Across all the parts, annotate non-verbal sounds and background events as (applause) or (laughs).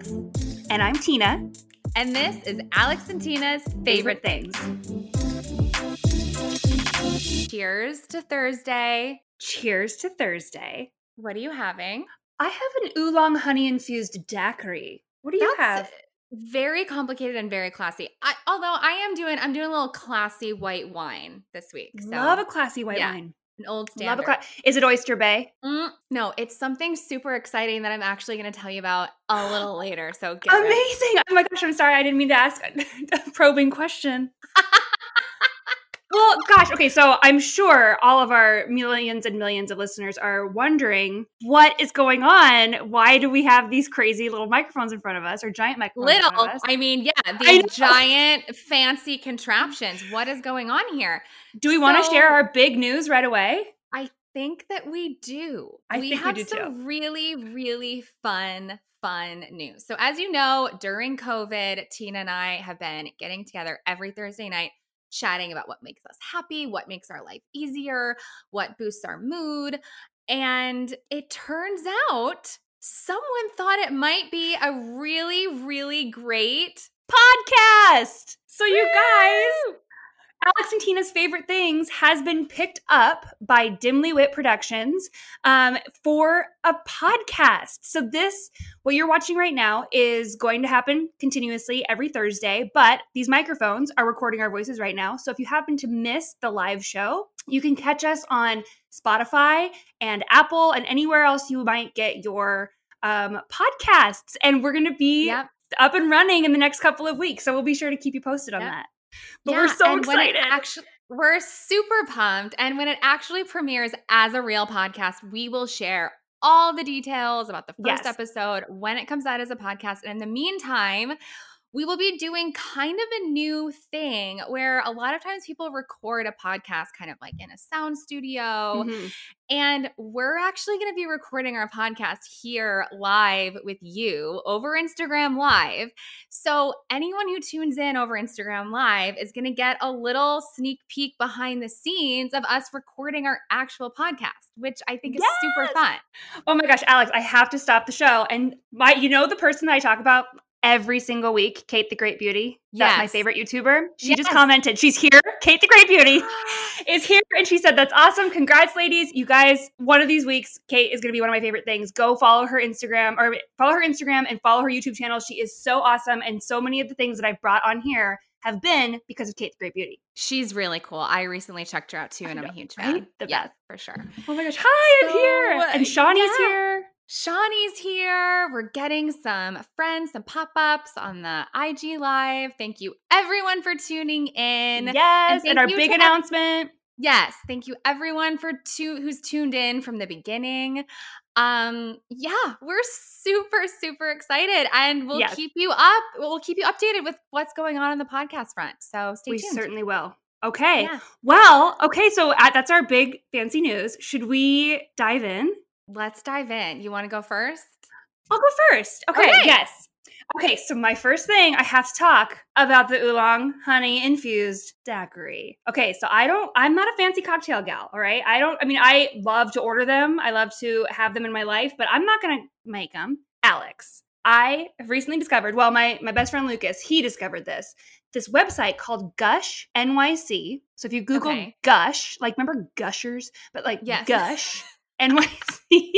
Alex. And I'm Tina. And this is Alex and Tina's Favorite, Things. Cheers to Thursday. Cheers to Thursday. What are you having? I have an oolong honey infused daiquiri. What do you That's have? Very complicated and very classy. I, although I am doing, I'm doing a little classy white wine this week. So Love a classy white yeah, wine. An old standard. Is it Oyster Bay? Mm, no, it's something super exciting that I'm actually going to tell you about a little (gasps) later. So get ready. Amazing. Oh my gosh, I'm sorry. I didn't mean to ask a (laughs) probing question. (laughs) well, gosh. Okay, so I'm sure all of our millions and millions of listeners are wondering what is going on. Why do we have these crazy little microphones in front of us or giant microphones? Little? I mean, yeah, these giant fancy contraptions. What is going on here? Do we want to share our big news right away? I think that we do. I we we have do some really, really fun, fun news. So, as you know, during COVID, Tina and I have been getting together every Thursday night, chatting about what makes us happy, what makes our life easier, what boosts our mood. And it turns out someone thought it might be a really, really great Podcast. So you guys, Alex and Tina's favorite things has been picked up by Dimly Wit Productions um, for a podcast. So this, what you're watching right now, is going to happen continuously every Thursday. But these microphones are recording our voices right now. So if you happen to miss the live show, you can catch us on Spotify and Apple and anywhere else you might get your um, podcasts. And we're going to be Yep. up and running in the next couple of weeks. So we'll be sure to keep you posted on Yep. that. But we're Yeah, so and when it excited. actu- we're super pumped. And when it actually premieres as a real podcast, we will share all the details about the first Yes. episode when it comes out as a podcast. And in the meantime, we will be doing kind of a new thing where a lot of times people record a podcast kind of like in a sound studio. Mhm. And we're actually going to be recording our podcast here live with you over Instagram Live. So, anyone who tunes in over Instagram Live is going to get a little sneak peek behind the scenes of us recording our actual podcast, which I think is super fun. Oh my gosh, Alex, I have to stop the show. And my, you know, the person that I talk about every single week, Kate the Great Beauty. That's my favorite YouTuber. She just commented, she's here. Kate the Great Beauty (gasps) is here. And she said, That's awesome. Congrats, ladies. You guys, one of these weeks, Kate is going to be one of my favorite things. Go follow her Instagram or follow her Instagram and follow her YouTube channel. She is so awesome. And so many of the things that I've brought on here have been because of Kate the Great Beauty. She's really cool. I recently checked her out too, and I'm a huge right? fan. The yeah, best. for sure. Oh my gosh. Hi, I'm here. And Shawnee's yeah. here. Shawnee's here. We're getting some friends, some pop ups on the IG Live. Thank you, everyone, for tuning in. Yes. thank And our big to ev- announcement. Yes, thank you, everyone, for tu- who's tuned in from the beginning. Um, yeah, we're super, super excited, and we'll Yes. keep you up. We'll keep you updated with what's going on on the podcast front. So stay we tuned. certainly will. Okay. Yeah. Well, okay. So uh, that's our big fancy news. Should we dive in? Let's dive in. You want to go first? I'll go first. Okay. Okay. Yes. Okay. So my first thing, I have to talk about the oolong honey infused daiquiri. Okay. So I don't. I'm not a fancy cocktail gal. All right. I don't. I mean, I love to order them. I love to have them in my life, but I'm not gonna make them. Alex, I have recently discovered. Well, my my best friend Lucas, he discovered this. This website called Gush NYC. So if you Google Okay. Gush, like remember Gushers, but like Yes. Gush NYC.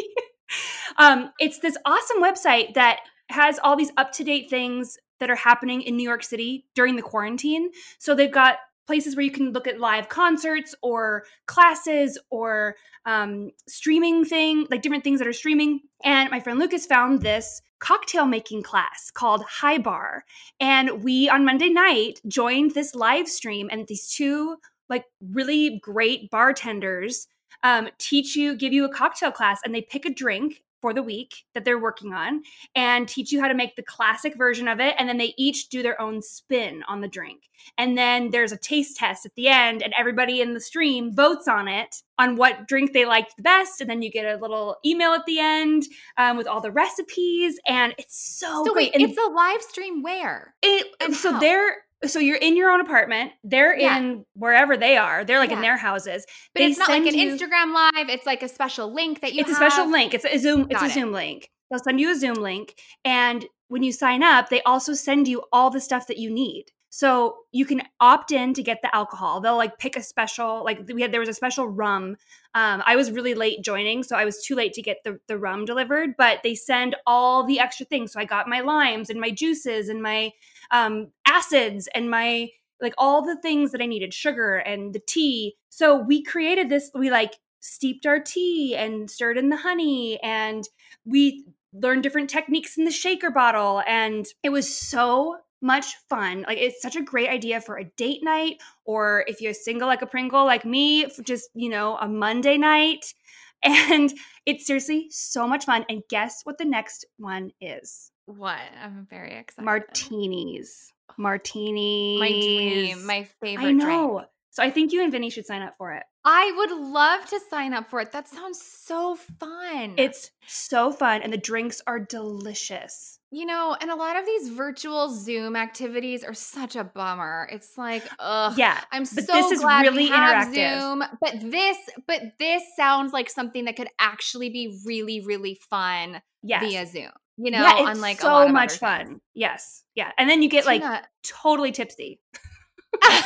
um, it's this awesome website that has all these up to date things that are happening in New York City during the quarantine. So they've got places where you can look at live concerts or classes or um, streaming thing, like different things that are streaming. And my friend Lucas found this cocktail making class called High Bar. And we on Monday night joined this live stream, and these two like really great bartenders um, teach you, give you a cocktail class, and they pick a drink for the week that they're working on and teach you how to make the classic version of it. And then they each do their own spin on the drink. And then there's a taste test at the end, and everybody in the stream votes on it on what drink they liked the best. And then you get a little email at the end um, with all the recipes. And it's so, So great. wait, and it's a live stream where? it, and so they're so you're in your own apartment. They're Yeah. in wherever they are. They're like in their houses. But They it's not like an you- Instagram live. It's like a special link that you it's a special link. It's a Zoom. It's Got a it. Zoom link. They'll send you a Zoom link, and when you sign up, they also send you all the stuff that you need. So you can opt in to get the alcohol. They'll like pick a special, like we had there was a special rum. Um, I was really late joining, so I was too late to get the, the rum delivered, but they send all the extra things. So I got my limes and my juices and my um, acids and my like all the things that I needed, sugar and the tea. So we created this, we like steeped our tea and stirred in the honey and we learned different techniques in the shaker bottle and it was so much fun. Like it's such a great idea for a date night or if you're single like a Pringle like me, just, you know, a Monday night. (laughs) And it's seriously so much fun. And guess what the next one is? What? I'm very excited. Martinis. Martinis. My dream, my favorite I know. drink. So I think you and Vinny should sign up for it. I would love to sign up for it. That sounds so fun. It's so fun and the drinks are delicious. you know, and a lot of these virtual Zoom activities are such a bummer. It's like, ugh. Yeah. I'm so this is glad really we have interactive. Zoom, but this, but this sounds like something that could actually be really, really fun Yes. via Zoom. You know, yeah, it's unlike a so lot of much fun. things. Yes. Yeah. And then you get like totally tipsy (laughs) because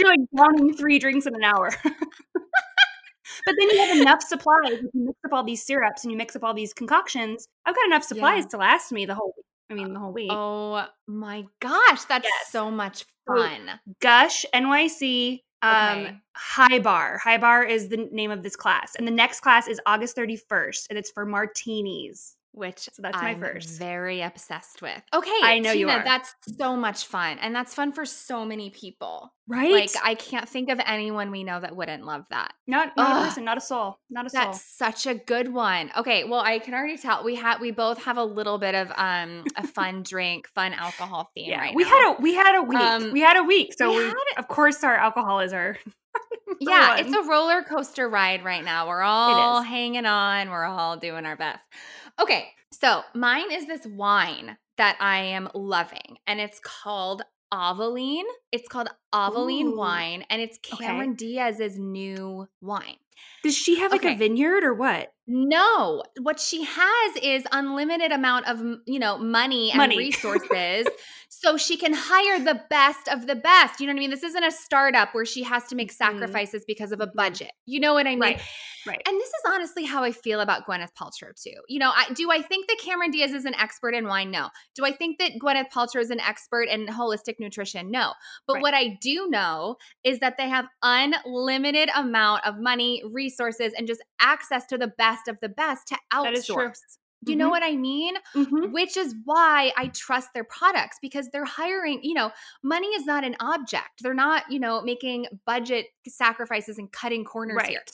you're like downing three drinks in an hour. but then you have enough supplies. If you mix up all these syrups and you mix up all these concoctions, I've got enough supplies Yeah. to last me the whole week. I mean, the whole week. oh my gosh, that's Yes. so much fun. Gush NYC um Okay. High Bar. High Bar is the name of this class. And the next class is August 31st and it's for martinis. Which So that's my I'm first. very obsessed with. Okay, I know you Tina, are. That's so much fun, and that's fun for so many people. Right? Like I can't think of anyone we know that wouldn't love that. not not a person, not a soul. Not a soul. That's such a good one. Okay, well I can already tell we have we both have a little bit of um a (laughs) fun drink, fun alcohol theme yeah. right we now. had a we had a week. Um, we had a week. So we we, had of course our alcohol is our (laughs) yeah, one. it's a roller coaster ride right now. We're all hanging on. We're all doing our best. Okay, so mine is this wine that I am loving, and it's called Avaline. It's called Avaline Ooh. wine, and it's Okay. Cameron Diaz's new wine. Does she have like Okay. a vineyard or what? No, what she has is unlimited amount of you know money and Money. (laughs) resources, so she can hire the best of the best. You know what I mean? This isn't a startup where she has to make Mhm. sacrifices because of a budget. You know what I mean? Right. Right. And this is honestly how I feel about Gwyneth Paltrow too. You know, I do I think that Cameron Diaz is an expert in wine? No. Do I think that Gwyneth Paltrow is an expert in holistic nutrition? No. But Right. what I do know is that they have unlimited amount of money, resources, and just access to the best of the best to outsource. That is true. Do you know Mhm. what I mean? Mhm. Which is why I trust their products because they're hiring, you know, money is not an object. They're not, you know, making budget sacrifices and cutting corners here.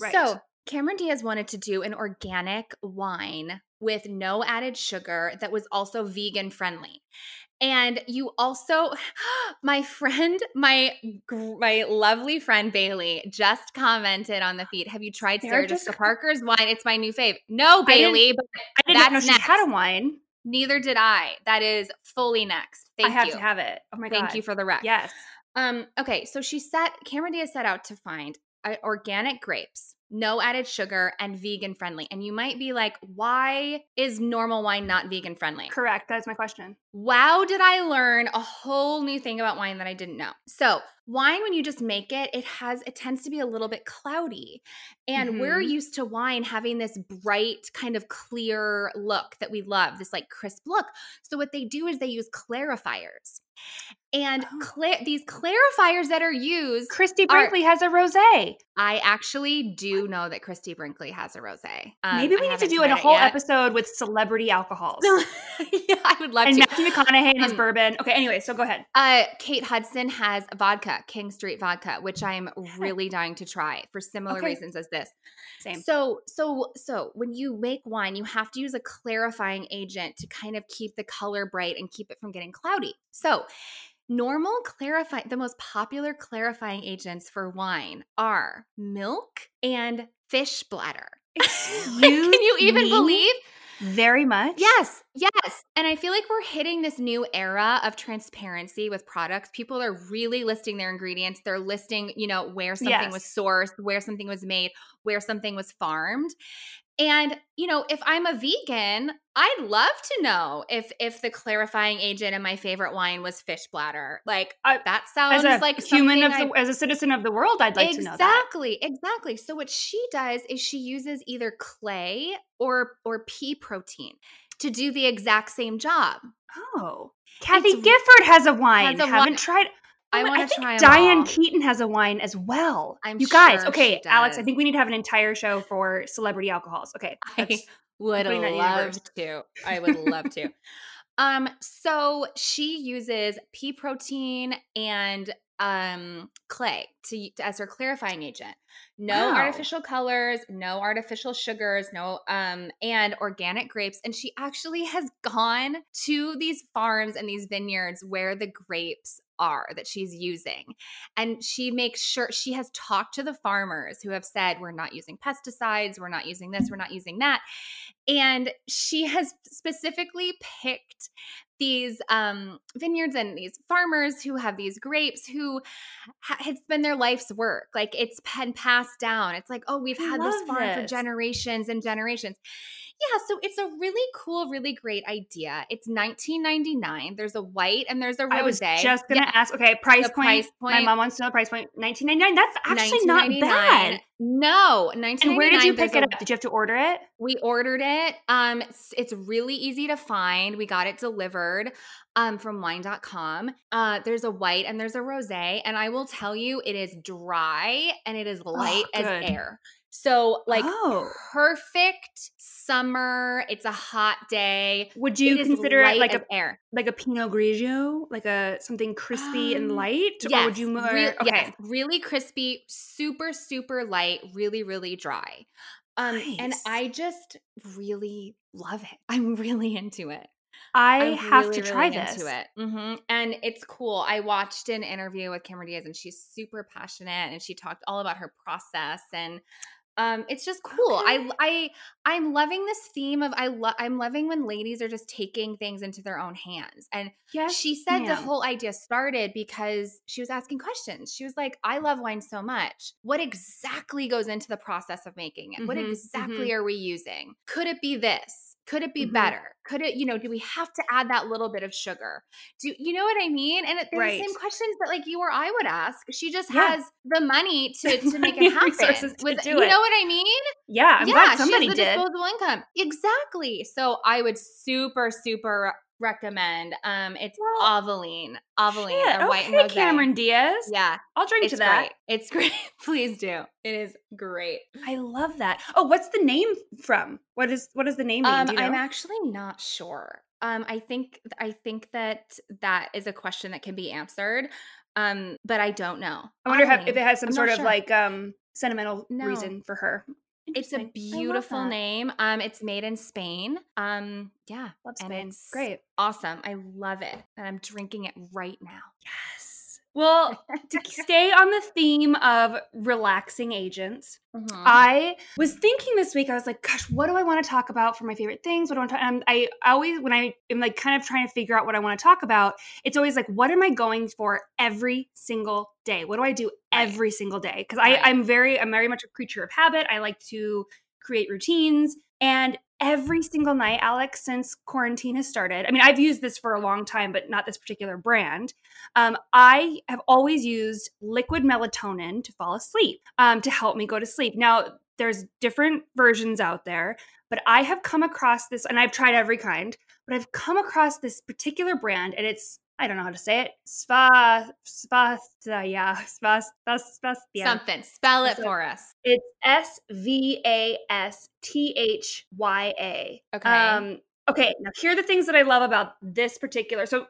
Right. So Cameron Diaz wanted to do an organic wine with no added sugar that was also vegan friendly. And you also, (gasps) my friend, my my lovely friend Bailey just commented on the feed. Have you tried Sarah Jessica- Jessica Parker's wine? It's my new fave. No, I Bailey, but I didn't know That's she had a wine. neither did I. That is fully next. Thank you. I have to have it. Oh my god. Thank you for the rec. Yes. Um, okay, so she set Cameron Diaz set out to find organic grapes, no added sugar, and vegan friendly. And you might be like, why is normal wine not vegan friendly? Correct. That is my question. Wow, did I learn a whole new thing about wine that I didn't know. So, wine when you just make it, it has it tends to be a little bit cloudy. And we're Mhm. used to wine having this bright kind of clear look that we love, this like crisp look. So what they do is they use clarifiers. And Oh. cla- these clarifiers that are used, Christie Are- Brinkley has a rosé. I actually do know that Christie Brinkley has a rosé. Um, Maybe I we need to do a whole yet. episode with celebrity alcohols. (laughs) yeah, I would love and to. Matthew McConaughey and his Um, bourbon. Okay, anyway, so go ahead. Uh, Kate Hudson has vodka, King Street vodka, which I'm really dying to try for similar Okay. reasons as this. Same. So, so, so when you make wine, you have to use a clarifying agent to kind of keep the color bright and keep it from getting cloudy. So, normal clarifying, the most popular clarifying agents for wine are milk and fish bladder. (laughs) (laughs) Can you even believe? Very much. Yes, yes. And I feel like we're hitting this new era of transparency with products. People are really listing their ingredients. They're listing, you know, where something was sourced, where something was made, where something was farmed. And, you know, if I'm a vegan, I'd love to know if if the clarifying agent in my favorite wine was fish bladder. Like I- that sounds as a like human of the, as a citizen of the world, I'd like to know exactly, exactly. So what she does is she uses either clay or or pea protein to do the exact same job. Oh, Kathy It's- Gifford has a wine. has a Haven't wine. tried. I Oh, want to try Diane. Keaton has a wine as well. I'm you guys, sure okay, Alex. I think we need to have an entire show for celebrity alcohols. Okay, (laughs) I would putting that in love to. (laughs) I would love to. Um, so she uses pea protein and um clay to as her clarifying agent. No Wow. artificial colors, no artificial sugars, no um and organic grapes and she actually has gone to these farms and these vineyards where the grapes are that she's using. And she makes sure she has talked to the farmers who have said we're not using pesticides, we're not using this, we're not using that. And she has specifically picked these um, vineyards and these farmers who have these grapes who ha- it's been their life's work. Like it's been passed down. It's like, oh, we've I had this farm for generations and generations. Yeah, so it's a really cool, really great idea. It's 19.99. There's a white and there's a rosé. I was just gonna Yeah, ask. Okay, price point. price point. My mom wants to know the price point. Nineteen ninety nine. That's actually not bad. No, 19.99. And where did you pick it up? Did you have to order it? We ordered it. Um, it's, it's really easy to find. We got it delivered um, from wine.com. Uh, there's a white and there's a rosé. And I will tell you, it is dry and it is light as air. So, like, Oh. perfect summer. It's a hot day. Would you it consider it like a air. like a Pinot Grigio, like a something crispy and Um, light, Yes, or would you more? rea- okay, yes, really crispy, super, super light, really, really dry. Um, and I just really love it. (laughs) I'm really into it. I I'm have really, to try really this. Into it. hmm And it's cool. I watched an interview with Cameron Diaz, and she's super passionate, and she talked all about her process, and um, it's just cool. I Okay. I I'm loving this theme of I love I'm loving when ladies are just taking things into their own hands, and Yes, she said the whole idea started because she was asking questions. She was like, I love wine so much. What exactly goes into the process of making it? What Mhm, exactly are we using? Could it be this? Could it be Mhm. better? Could it, you know, do we have to add that little bit of sugar? Do you know what I mean? And it- they're the same questions that like you or I would ask. She just Yeah. has the money to, to make (laughs) it happen. With you it. know what I mean? Yeah, I'm yeah, she has the did. disposable income. Exactly. So I would super, super recommend. Um, it's Well, Avaline. Avaline, Yeah, their white okay. Cameron Diaz. Yeah, I'll drink it's to that. great. It's (laughs) great. Please do. It is great. I love that. Oh, what's the name from? What is what is the name? mean? Um, you know? I'm actually not sure. Um, I think I think that that is a question that can be answered. Um, but I don't know. I wonder if, if it has some I'm sort of sure. like um sentimental No. reason for her. It's a Interesting. I love beautiful name. Um, it's made in Spain. Um, yeah, Love and Spain. it's Great. awesome. I love it, and I'm drinking it right now. Yes. Well, (laughs) to stay on the theme of relaxing agents, Mhm. I was thinking this week, I was like, gosh, what do I want to talk about for my favorite things? What do I want to um, I always, when I am like kind of trying to figure out what I want to talk about, it's always like, what am I going for every single day? What do I do Right. every single day? Because Right. I'm very, I'm very much a creature of habit. I like to create routines. And every single night, Alex, since quarantine has started, I mean, I've used this for a long time, but not this particular brand. Um, I have always used liquid melatonin to fall asleep, um, to help me go to sleep. Now, there's different versions out there, but I have come across this, and I've tried every kind, but I've come across this particular brand, and it's I don't know how to say it. Sva Svastia Svastia. Something. Spell it it. for us. It's S V A S T H Y A. Okay. Um, okay, now here are the things that I love about this particular. So,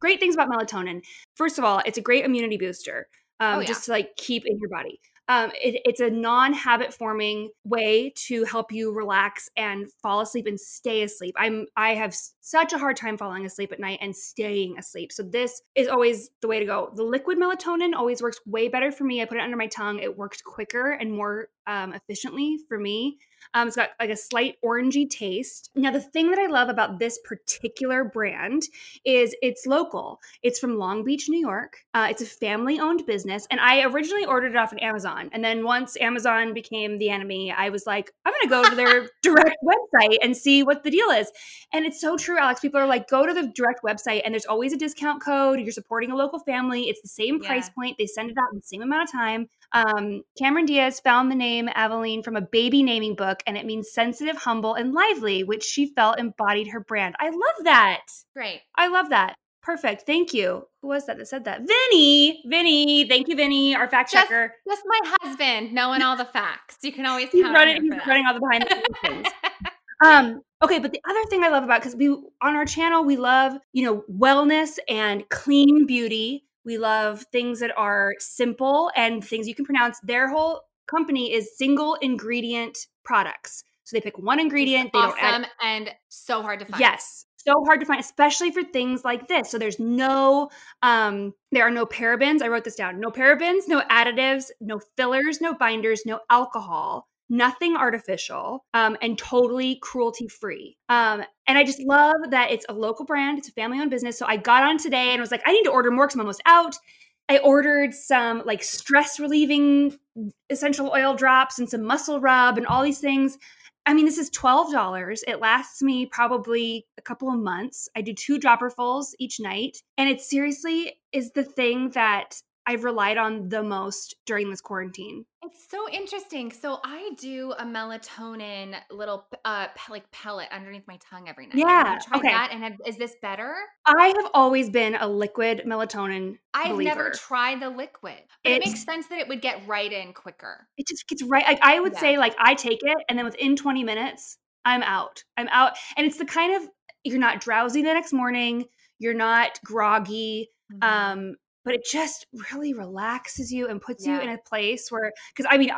great things about melatonin. First of all, it's a great immunity booster, um, Oh, yeah. just to like keep in your body. Um, it, it's a non-habit forming way to help you relax and fall asleep and stay asleep. I'm I have such a hard time falling asleep at night and staying asleep. So this is always the way to go. The liquid melatonin always works way better for me. I put it under my tongue. It works quicker and more um, efficiently for me. Um, it's got like a slight orangey taste. Now, the thing that I love about this particular brand is it's local. It's from Long Beach, New York. Uh, it's a family owned business. And I originally ordered it off of Amazon. And then once Amazon became the enemy, I was like, I'm going to go to their (laughs) direct website and see what the deal is. And it's so true, Alex. People are like, go to the direct website and there's always a discount code. You're supporting a local family. It's the same Yeah. price point. They send it out in the same amount of time. Um, Cameron Diaz found the name Avaline from a baby naming book, and it means sensitive, humble, and lively, which she felt embodied her brand. I love that. Great. I love that. Perfect. Thank you. Who was that that said that? Vinny. Vinny. Thank you, Vinny, our fact Just- checker. Just my husband knowing all the facts. You can always He's running, he's that. running all the behind the scenes. (laughs) Um, okay, but the other thing I love about because we on our channel we love you know wellness and clean beauty. We love things that are simple and things you can pronounce. Their whole company is single ingredient products. So they pick one ingredient. They don't add awesome and so hard to find. Yes. So hard to find, especially for things like this. So there's no, um, there are no parabens. I wrote this down. No parabens, no additives, no fillers, no binders, no alcohol, nothing artificial, um, and totally cruelty free. Um, and I just love that it's a local brand. It's a family owned business. So I got on today and was like, I need to order more because I'm almost out. I ordered some like stress relieving essential oil drops and some muscle rub and all these things. I mean, this is $12. It lasts me probably a couple of months. I do two dropperfuls each night. And it seriously is the thing that I've relied on the most during this quarantine. It's so interesting. So I do a melatonin little uh like pellet underneath my tongue every night. Have Yeah, tried okay. that? And have, is this better? I have always been a liquid melatonin I've believer. never tried the liquid, it It's- makes sense that it would get right in quicker. it just gets right. Like I would Yeah. say, like I take it, and then within 20 minutes, I'm out. I'm out, and it's the kind of you're not drowsy the next morning. You're not groggy. Mhm. um but it just really relaxes you and puts you in a place where because i mean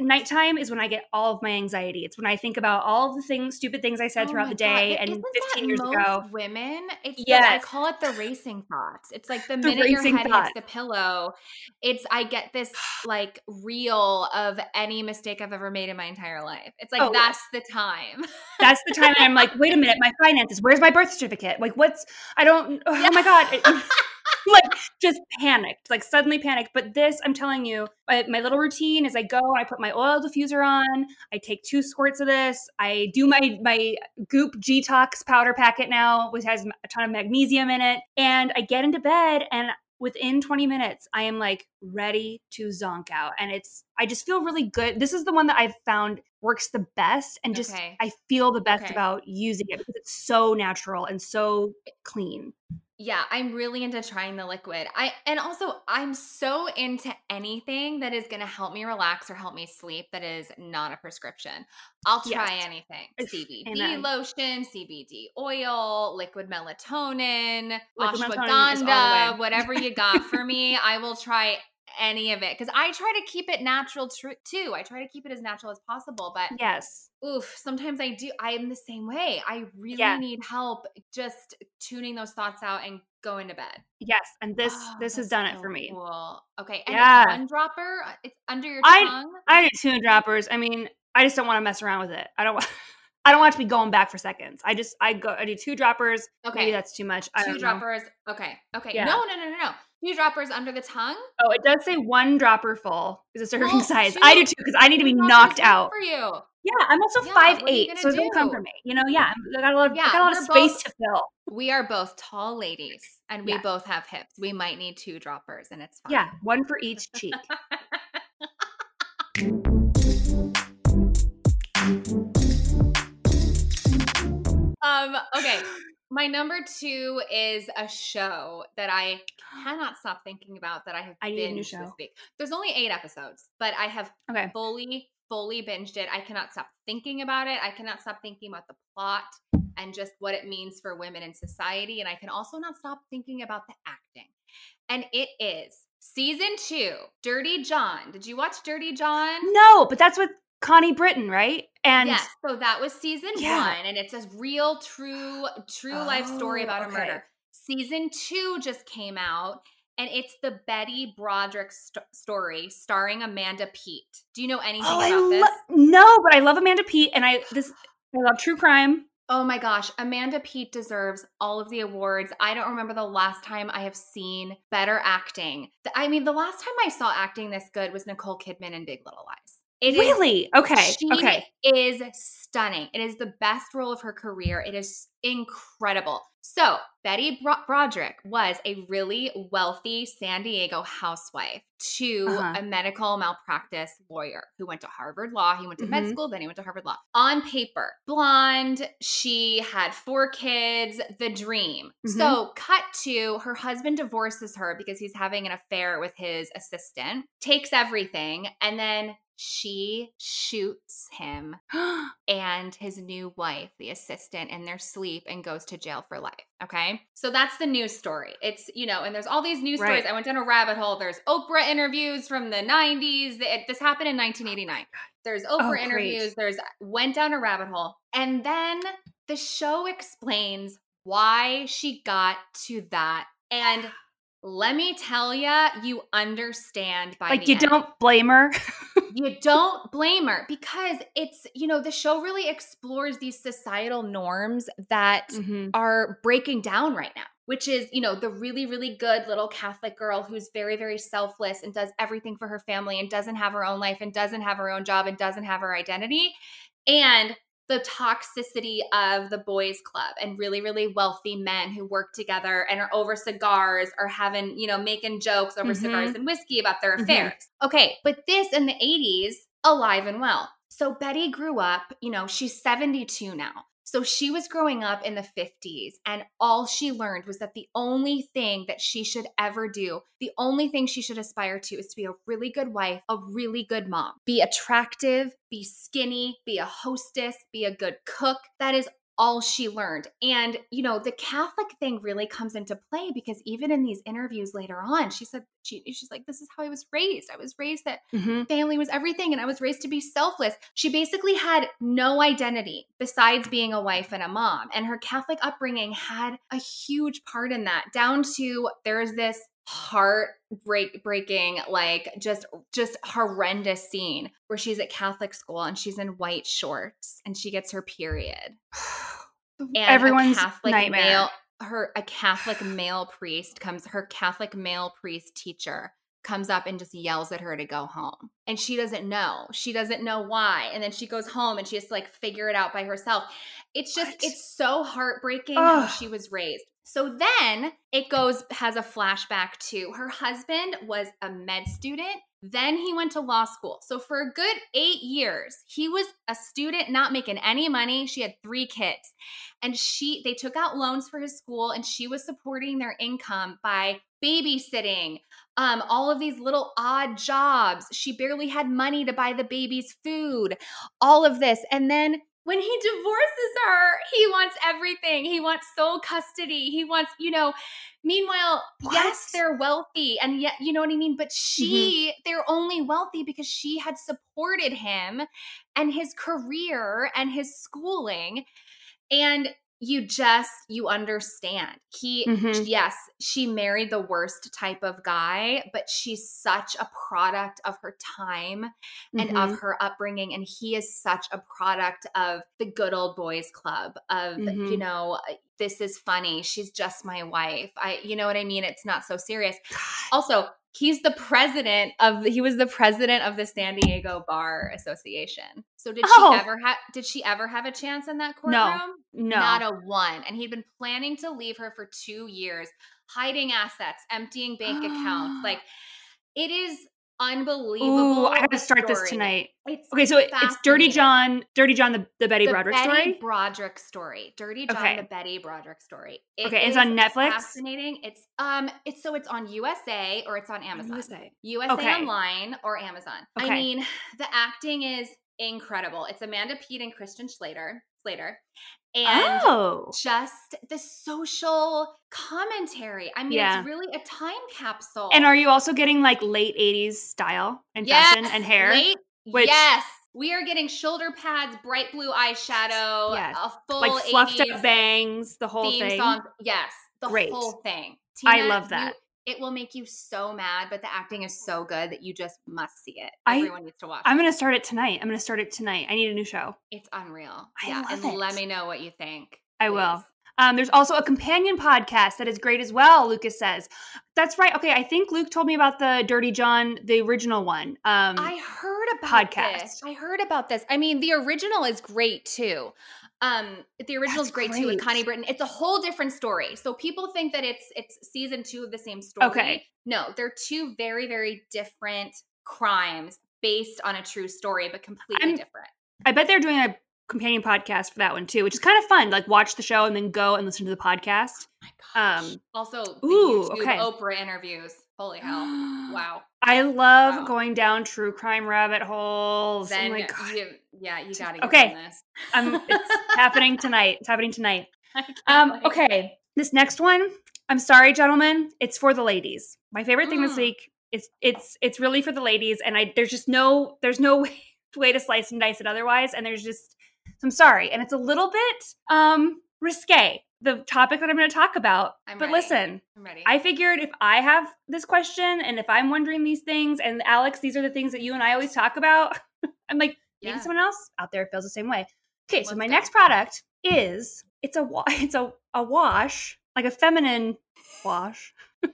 nighttime is when i get all of my anxiety it's when i think about all of the things stupid things i said Oh throughout the day and isn't 15 that years ago women. It's the- I call it the racing thoughts. It's like the The minute your head thought. hits the pillow, it's I get this (sighs) like reel of any mistake I've ever made in my entire life. It's like Oh, that's the time. that's the time i'm like (laughs) wait a minute my finances where's my birth certificate like what's i don't (sighs) oh my god (laughs) just panicked like suddenly panicked but this i'm telling you my, my little routine is i go i put my oil diffuser on i take two squirts of this i do my my goop g-tox powder packet now which has a ton of magnesium in it and i get into bed and within 20 minutes i am like ready to zonk out and it's i just feel really good this is the one that i've found works the best and just Okay. i feel the best Okay. about using it because it's so natural and so clean Yeah, I'm really into trying the liquid. I and also I'm so into anything that is going to help me relax or help me sleep that is not a prescription. I'll try Yes. anything. CBD amen. lotion, CBD oil, liquid melatonin, Liquid melatonin is all the ashwagandha, way. whatever you got for me, I will try any of it cuz I try to keep it natural tr- too. I try to keep it as natural as possible, but yes oof, sometimes I do. I am the same way. I really Yeah. need help just tuning those thoughts out and going to bed. yes and this Oh, this has done it for me Cool. Okay. And Yeah. one dropper. uh, It's under your I- tongue. i do two droppers i mean i just don't want to mess around with it i don't want (laughs) i don't want to be going back for seconds i just i go i do two droppers Okay. maybe that's too much I Two don't know. droppers. Okay. Okay. Yeah. No, no, no, no, no. Two droppers under the tongue. oh it does say one dropper full is a serving Well, (laughs) size two- i do too because i need to be knocked out for you. yeah i'm also Yeah, five eight gonna so don't come for me you know yeah i got a lot of, I Yeah, got a lot of we're space both- to fill We are both tall ladies, and we Yeah. both have hips. We might need two droppers, and it's fine. yeah one for each cheek (laughs) Um, okay. My number two is a show that I cannot stop thinking about that I have I need a new show. this week. There's only eight episodes, but I have okay fully, fully binged it. I cannot stop thinking about it. I cannot stop thinking about the plot and just what it means for women in society. And I can also not stop thinking about the acting. And it is season two, Dirty John. Did you watch Dirty John? no but that's with connie britton right and yes, so that was season Yeah. one, and it's a real, true, true life story Oh, about a okay. murder. Season two just came out, and it's the Betty Broderick st- story starring Amanda Peet. Do you know anything Oh, about I this? no, but I love Amanda Peet, and I this (sighs) I love true crime. Oh my gosh, Amanda Peet deserves all of the awards. I don't remember the last time I have seen better acting. I mean, the last time I saw acting this good was Nicole Kidman in Big Little Lies. It is really? Okay. She okay. is stunning. It is the best role of her career. It is incredible. So, Betty Bro- Broderick was a really wealthy San Diego housewife to Uh-huh. a medical malpractice lawyer who went to Harvard Law. He went to med Mhm. school, then he went to Harvard Law. On paper, blonde, she had four kids, the dream. Mm-hmm. So, cut to her husband divorces her because he's having an affair with his assistant, takes everything, and then she shoots him (gasps) and his new wife, the assistant, in their sleep and goes to jail for life. Okay. So that's the news story. It's, you know, and there's all these news stories. I went down a rabbit hole. There's Oprah interviews from the 90s. It- this happened in 1989. There's Oprah Oh, interviews. There's went down a rabbit hole. And then the show explains why she got to that. And let me tell you, you understand by like you end don't blame her. (laughs) you don't blame her because it's you know the show really explores these societal norms that Mhm. are breaking down right now which is you know the really really good little catholic girl who's very very selfless and does everything for her family and doesn't have her own life and doesn't have her own job and doesn't have her identity and the toxicity of the boys club and really really wealthy men who work together and are over cigars or having you know making jokes over Mhm. cigars and whiskey about their Mhm. affairs okay but this in the 80s alive and well so betty grew up you know she's 72 now so she was growing up in the 50s, and all she learned was that the only thing that she should ever do, the only thing she should aspire to, is to be a really good wife, a really good mom, be attractive, be skinny, be a hostess, be a good cook. That is all she learned. And, you know, the Catholic thing really comes into play because even in these interviews later on, she said, she, she's like, this is how I was raised. I was raised that Mhm. family was everything and I was raised to be selfless. She basically had no identity besides being a wife and a mom. And her Catholic upbringing had a huge part in that, down to there's this heartbreak breaking like just just horrendous scene where she's at catholic school and she's in white shorts and she gets her period (sighs) (sighs) and Everyone's a Catholic nightmare. male her a Catholic male priest comes her Catholic male priest teacher comes up and just yells at her to go home. And she doesn't know. She doesn't know why. And then she goes home and she has to like figure it out by herself. It's just What? it's so heartbreaking how she was raised. So then it goes has a flashback to her husband was a med student. Then he went to law school. So for a good 8 years, he was a student not making any money. She had 3 kids and she they took out loans for his school and she was supporting their income by babysitting um all of these little odd jobs she barely had money to buy the baby's food all of this and then when he divorces her he wants everything he wants sole custody he wants you know meanwhile yes What? Mm-hmm. they're wealthy and yet you know what i mean but she they're only wealthy because she had supported him and his career and his schooling and you just you understand he Mhm. yes she married the worst type of guy but she's such a product of her time and Mhm. of her upbringing and he is such a product of the good old boys club of you Mhm. know this is funny she's just my wife i you know what i mean it's not so serious also he's the president of he was the president of the san diego bar association so did Oh. she ever have did she ever have a chance in that No. courtroom no. not a one and he'd been planning to leave her for two years hiding assets emptying bank accounts (gasps) like it is unbelievable Ooh, I gotta start this tonight. it's Okay, so it's Dirty. John, Dirty John, the, the Betty the Broderick Betty story. Broderick story. Dirty John, Okay. the Betty Broderick story. It Okay, it's on Netflix? Fascinating. It's um, it's so it's on USA or it's on Amazon. USA. USA Okay. Online or Amazon. I mean, (sighs) the acting is incredible. It's Amanda Peet and Christian Slater. Slater, and oh, just the social commentary. I mean, Yeah. it's really a time capsule. and are you also getting like late '80s style and fashion and hair? Late, Which- yes. We are getting shoulder pads, bright blue eyeshadow, Yes. a full like fluffed 80s up bangs, the whole thing. song. Yes, the Great. whole thing. I love that. It will make you so mad, but the acting is so good that you just must see it. I- Everyone needs to watch. I'm gonna start it tonight. I'm gonna start it tonight. I need a new show. It's unreal. I yeah, love and it. let me know what you think. I will. Um, there's also a companion podcast that is great as well. Lucas says that's right. Okay, I think Luke told me about the Dirty John, the original one. Um, I heard about podcast. this. I heard about this. I mean, the original is great too. Um, the original is That's great, too with. Connie Britton. It's a whole different story. So people think that it's it's season two of the same story. Okay. No, they're two very very different crimes based on a true story, but completely I'm- different. I bet they're doing a companion podcast for that one too, which is kind of fun. Like watch the show and then go and listen to the podcast. my gosh. Um, also, the ooh, YouTube okay. Oprah interviews. Holy (gasps) hell! Wow. I love Wow. going down true crime rabbit holes. oh Then my god, you, yeah, you gotta get Okay. this. I'm, it's happening tonight. It's happening tonight. (laughs) Um, okay, this next one. I'm sorry, gentlemen. It's for the ladies. My favorite thing this Mm. week is it's it's really for the ladies, and I there's just no there's no (laughs) way, way to slice and dice it otherwise. And there's just I'm sorry, and it's a little bit um risque. The topic that I'm going to talk about. I'm but ready. listen, I'm ready. I figured if I have this question and if I'm wondering these things, and Alex, these are the things that you and I always talk about, (laughs) I'm like, maybe someone else out there feels the same way. Okay, so Let's my go. next product is it's a (laughs) it's a a wash, like a feminine wash. (laughs)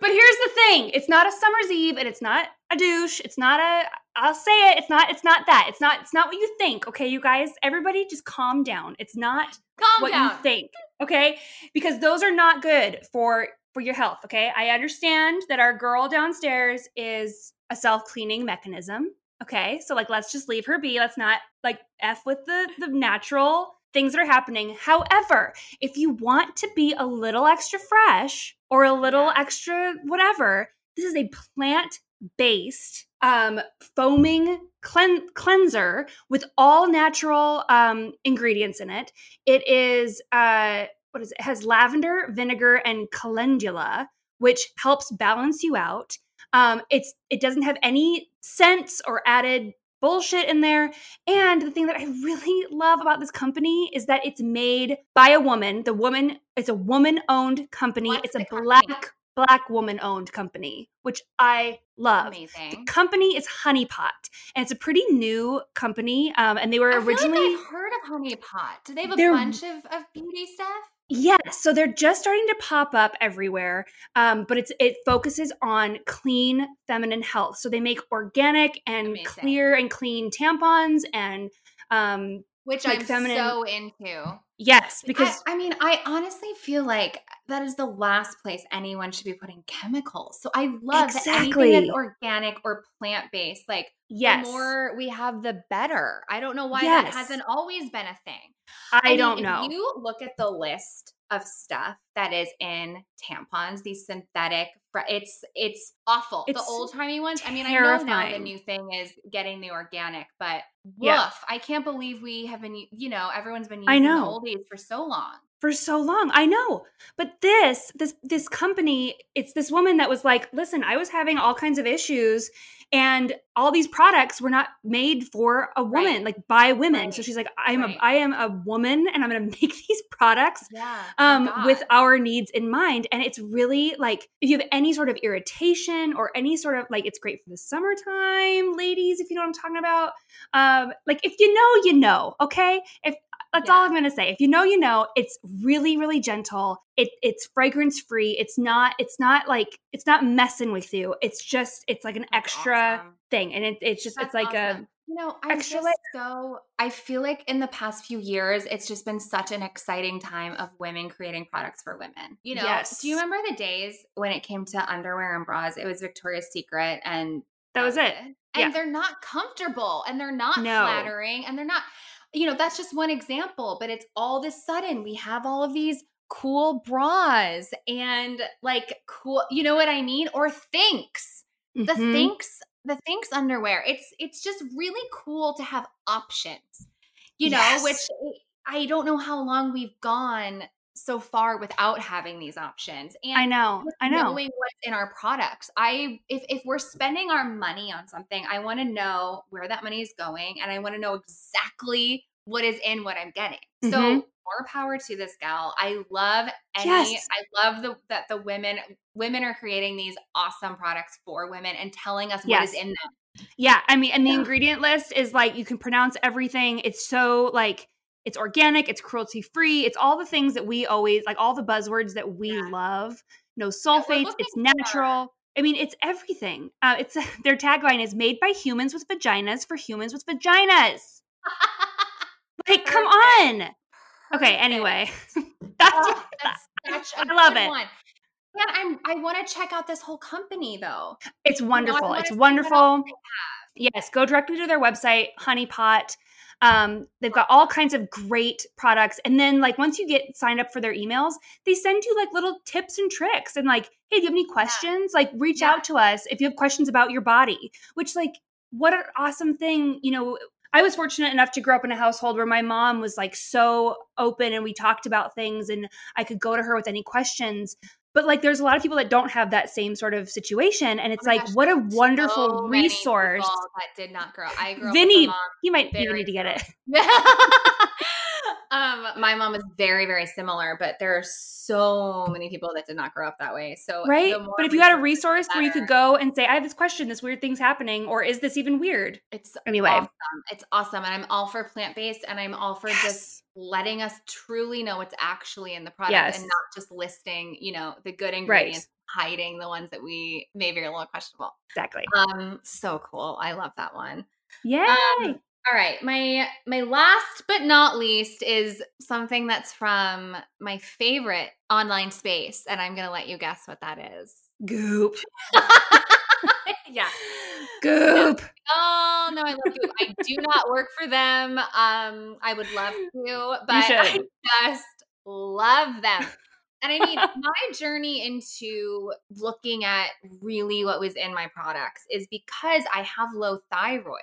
but here's the thing: it's not a summer's eve, and it's not a douche. It's not a. I'll say it. It's not. It's not that. It's not. It's not what you think. Okay, you guys. Everybody, just calm down. It's not Calm what down. you think okay because those are not good for for your health okay i understand that our girl downstairs is a self-cleaning mechanism okay so like let's just leave her be let's not like f with the the natural things that are happening however if you want to be a little extra fresh or a little Yeah. extra whatever this is a plant based um foaming clean- cleanser with all natural um ingredients in it it is uh what is it? it has lavender vinegar and calendula which helps balance you out um it's it doesn't have any scents or added bullshit in there and the thing that i really love about this company is that it's made by a woman the woman it's a woman owned company What's it's a the company? black black woman owned company which i love the company is honeypot and it's a pretty new company um and they were originally like I've heard of Honey Pot. Do they have a bunch of, of beauty stuff? Yes, so they're just starting to pop up everywhere, um, but it's it focuses on clean feminine health. So they make organic and Amazing. clear and clean tampons and um, Which Like I'm feminine- so into. yes, because I, I mean, I honestly feel like that is the last place anyone should be putting chemicals. So I love that anything Exactly. that's organic or plant based. Like yes, the more we have, the better. I don't know why Yes. that hasn't always been a thing. I, mean, don't know. You look at the list of stuff that is in tampons, these synthetic it's it's awful. It's the old timey ones. I mean, I know now the new thing is getting the organic, but woof! Yeah. I can't believe we have been. You know, everyone's been using I know. the oldies for so long. for so long. I know. But this this this company, it's this woman that was like, "Listen, I was having all kinds of issues and all these products were not made for a woman, Right. like by women." So she's like, "I'm Right. a I am a woman and I'm going (laughs) to make these products Yeah. um with our needs in mind and it's really like if you have any sort of irritation or any sort of like it's great for the summertime ladies if you know what i'm talking about um like if you know you know okay if that's all i'm gonna say if you know you know it's really really gentle it it's fragrance free it's not it's not like it's not messing with you it's just it's like an extra thing and it, it's just it's like a You know, I'm extra just so I feel like in the past few years, it's just been such an exciting time of women creating products for women. You know, Yes. do you remember the days when it came to underwear and bras? It was Victoria's Secret, and that was it And Yeah. they're not comfortable, and they're not No. flattering, and they're not. You know, that's just one example. But it's all of a sudden we have all of these cool bras and like cool. You know what I mean? Or thinks the Mhm. thinks the thinks underwear it's it's just really cool to have options you know Yes. which i don't know how long we've gone so far without having these options and i know i know knowing what's in our products i if, if we're spending our money on something i want to know where that money is going and i want to know exactly what is in what I'm getting. So Mhm. more power to this gal. I love any Yes. I love the that the women women are creating these awesome products for women and telling us what Yes. is in them. Yeah, I mean, and the Yeah. ingredient list is like you can pronounce everything. It's so like it's organic, it's cruelty free, it's all the things that we always like all the buzzwords that we Yeah. love. No sulfates, it's for. natural. I mean, it's everything. Uh, it's (laughs) their tagline is made by humans with vaginas for humans with vaginas. (laughs) Like, come on. Okay, anyway, (laughs) that's Oh, that's such a I love it. One. Man, I'm I want to check out this whole company though. It's wonderful. It's see what else wonderful. Yes, go directly to their website, Honeypot. Um, they've got all kinds of great products. And then, like, once you get signed up for their emails, they send you like little tips and tricks. And, like, hey, do you have any questions? Like, reach Yeah. out to us if you have questions about your body, which, like, what an awesome thing. You know, I was fortunate enough to grow up in a household where my mom was like so open and we talked about things and I could go to her with any questions. But like there's a lot of people that don't have that same sort of situation. And it's Oh like, gosh, what a wonderful many resource. that did not grow. I grew up Vinny, he might even need to get it. (laughs) um, my mom is very, very similar, but there are so many people that did not grow up that way. So Right? But if you had a resource where you could go and say, I have this question, this weird thing's happening, or is this even weird? it's Anyway. awesome. It's awesome, and I'm all for plant based, and I'm all for just letting us truly know what's actually in the product, Yes. and not just listing, you know, the good ingredients, hiding the ones that we maybe are a little questionable. Exactly. Um, so cool. I love that one. Yay. Um, all right, my my last but not least is something that's from my favorite online space, and I'm gonna let you guess what that is. Goop. (laughs) yeah. Goop. Oh no, I love Goop. I do not work for them. Um, I would love to, but I just love them. (laughs) And I mean, my journey into looking at really what was in my products is because I have low thyroid.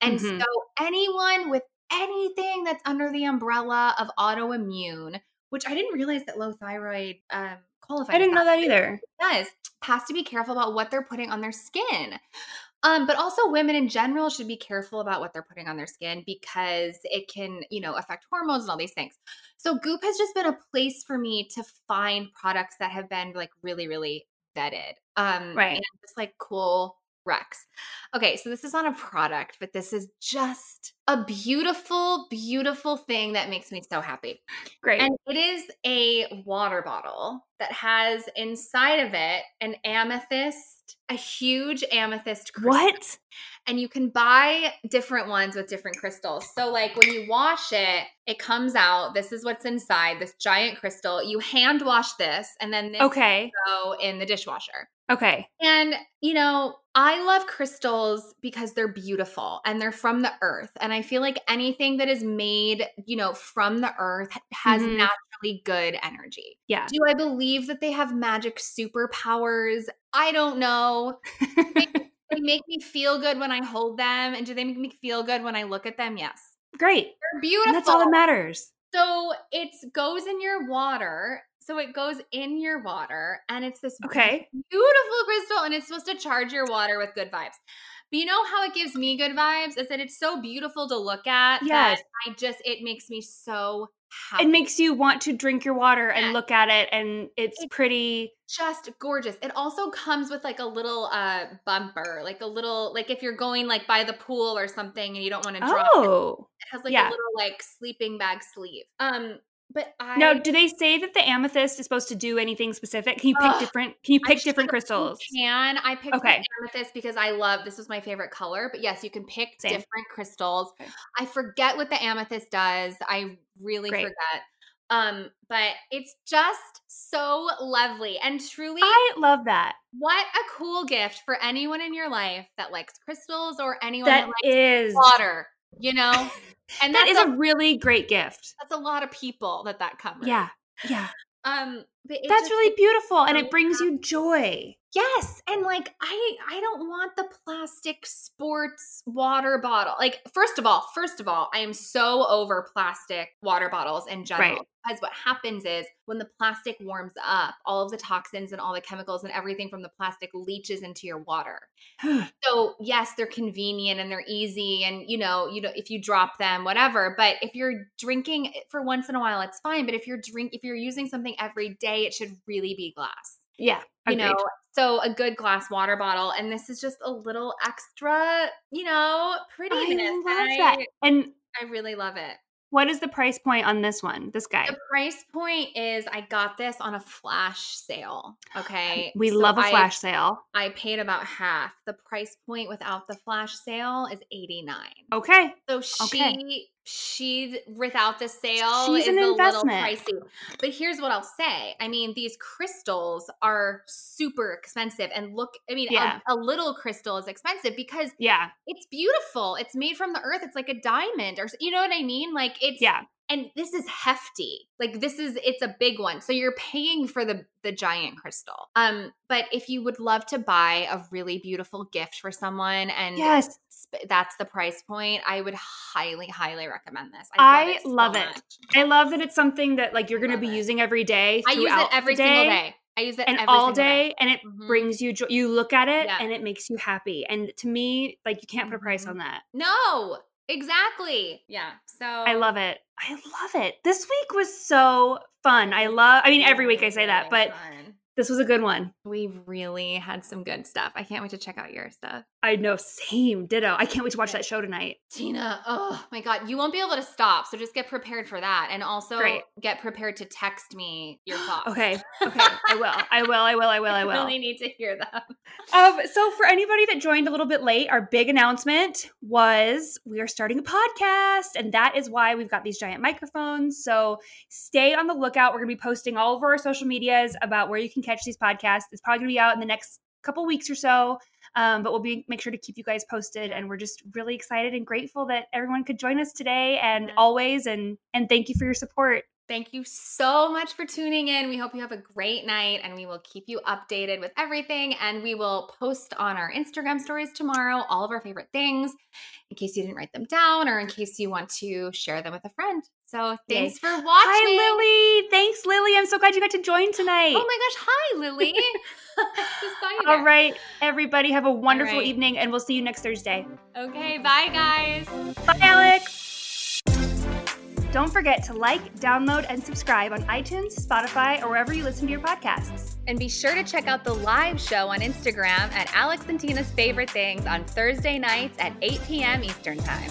And Mhm. so anyone with anything that's under the umbrella of autoimmune, which I didn't realize that low thyroid um qualified. I didn't know that either. does has to be careful about what they're putting on their skin. Um, but also women in general should be careful about what they're putting on their skin because it can, you know, affect hormones and all these things. So Goop has just been a place for me to find products that have been like really, really vetted. Um Right. and just like cool Rex. Okay, so this is not a product, but this is just a beautiful, beautiful thing that makes me so happy. Great. And it is a water bottle that has inside of it an amethyst, a huge amethyst crystal. what? And you can buy different ones with different crystals. So, like when you wash it, it comes out. This is what's inside this giant crystal. You hand wash this, and then this Okay. go in the dishwasher. Okay. And, you know, I love crystals because they're beautiful and they're from the earth. And I feel like anything that is made, you know, from the earth has Mhm. naturally good energy. Yeah. Do I believe that they have magic superpowers? I don't know. (laughs) they make me feel good when I hold them. And do they make me feel good when I look at them? Yes. Great. They're beautiful. And that's all that matters. So it goes in your water. So it goes in your water and it's this Okay. beautiful crystal and it's supposed to charge your water with good vibes. But you know how it gives me good vibes is that it's so beautiful to look at Yes. that I just it makes me so happy. It makes you want to drink your water and look at it and it's It- pretty just gorgeous. It also comes with like a little uh bumper, like a little like if you're going like by the pool or something and you don't want to drop it, Oh. it has like yeah. a little like sleeping bag sleeve. Um but I Now, do they say that the amethyst is supposed to do anything specific? Can you pick Ugh, different can you I pick should- different crystals? Can I picked Okay. the amethyst because I love this was my favorite color. But yes, you can pick Same. different crystals. Okay. I forget what the amethyst does. I really Great. forget. Um, but it's just so lovely and truly I love that. what a cool gift for anyone in your life that likes crystals or anyone That that, likes is water, you know? And that's a, a really great gift. that's a lot of people that that covers. Yeah. Yeah. Um, but That's just- really beautiful and it brings you joy. Yes, and like I I don't want the plastic sports water bottle. Like first of all, first of all, I am so over plastic water bottles in general Right. because what happens is when the plastic warms up, all of the toxins and all the chemicals and everything from the plastic leaches into your water. (sighs) So, yes, they're convenient and they're easy and you know, you know if you drop them whatever, but if you're drinking eh, for once in a while it's fine, but if you're drink if you're using something every day, it should really be glass yeah. you agreed. know so a good glass water bottle and this is just a little extra you know pretty. I and love I, that. And I really love it what is the price point on this one? This guy. the price point is i got this on a flash sale okay (gasps) We So love a flash sale. I paid about half the price point without the flash sale is 89 Okay. so she Okay. She without the sale She's is an a investment. little pricey. But here's what I'll say. I mean, these crystals are super expensive. And look, I mean, Yeah. a, a little crystal is expensive because Yeah. it's beautiful. It's made from the earth. It's like a diamond or you know what I mean? Like it's Yeah. and this is hefty. Like this is it's a big one. So you're paying for the the giant crystal. Um but if you would love to buy a really beautiful gift for someone and Yes. That's the price point, I would highly highly recommend this. I so love it. I love that it's something that like you're going to be it. using every day. I use it every single day. I use it and every all single day, and it Mhm. brings you joy. You look at it Yeah. and it makes you happy. And to me, like you can't put a price Mhm. on that. No, exactly. Yeah. So I love it. I love it. This week was so fun. I love. I mean, every week I say that, but this was a good one. we really had some good stuff. I can't wait to check out your stuff. I know. Same. Ditto. I can't wait to watch that show tonight. Tina, oh my God, you won't be able to stop. So just get prepared for that. And also Great. get prepared to text me your (gasps) thoughts. Okay. Okay. I will. I will. I will. I will. I (laughs) I will. really need to hear them. Um, so for anybody that joined a little bit late, our big announcement was we are starting a podcast, and that is why we've got these giant microphones. So stay on the lookout. We're gonna be posting all over our social medias about where you can catch these podcasts. It's probably gonna be out in the next couple weeks or so. Um, but we'll be make sure to keep you guys posted and we're just really excited and grateful that everyone could join us today and always and and thank you for your support. Thank you so much for tuning in. We hope you have a great night and we will keep you updated with everything. And we will post on our Instagram stories tomorrow all of our favorite things in case you didn't write them down or in case you want to share them with a friend. So Yay. thanks for watching. Hi Lily. Thanks, Lily. I'm so glad you got to join tonight. Oh my gosh. Hi, Lily. (laughs) Just saw you All right, everybody, have a wonderful right. evening, and we'll see you next Thursday. Okay. Bye, guys. Bye, Alex. Don't forget to like, download, and subscribe on iTunes, Spotify, or wherever you listen to your podcasts. And be sure to check out the live show on Instagram at Alex and Tina's Favorite Things on Thursday nights at 8 p.m. Eastern Time.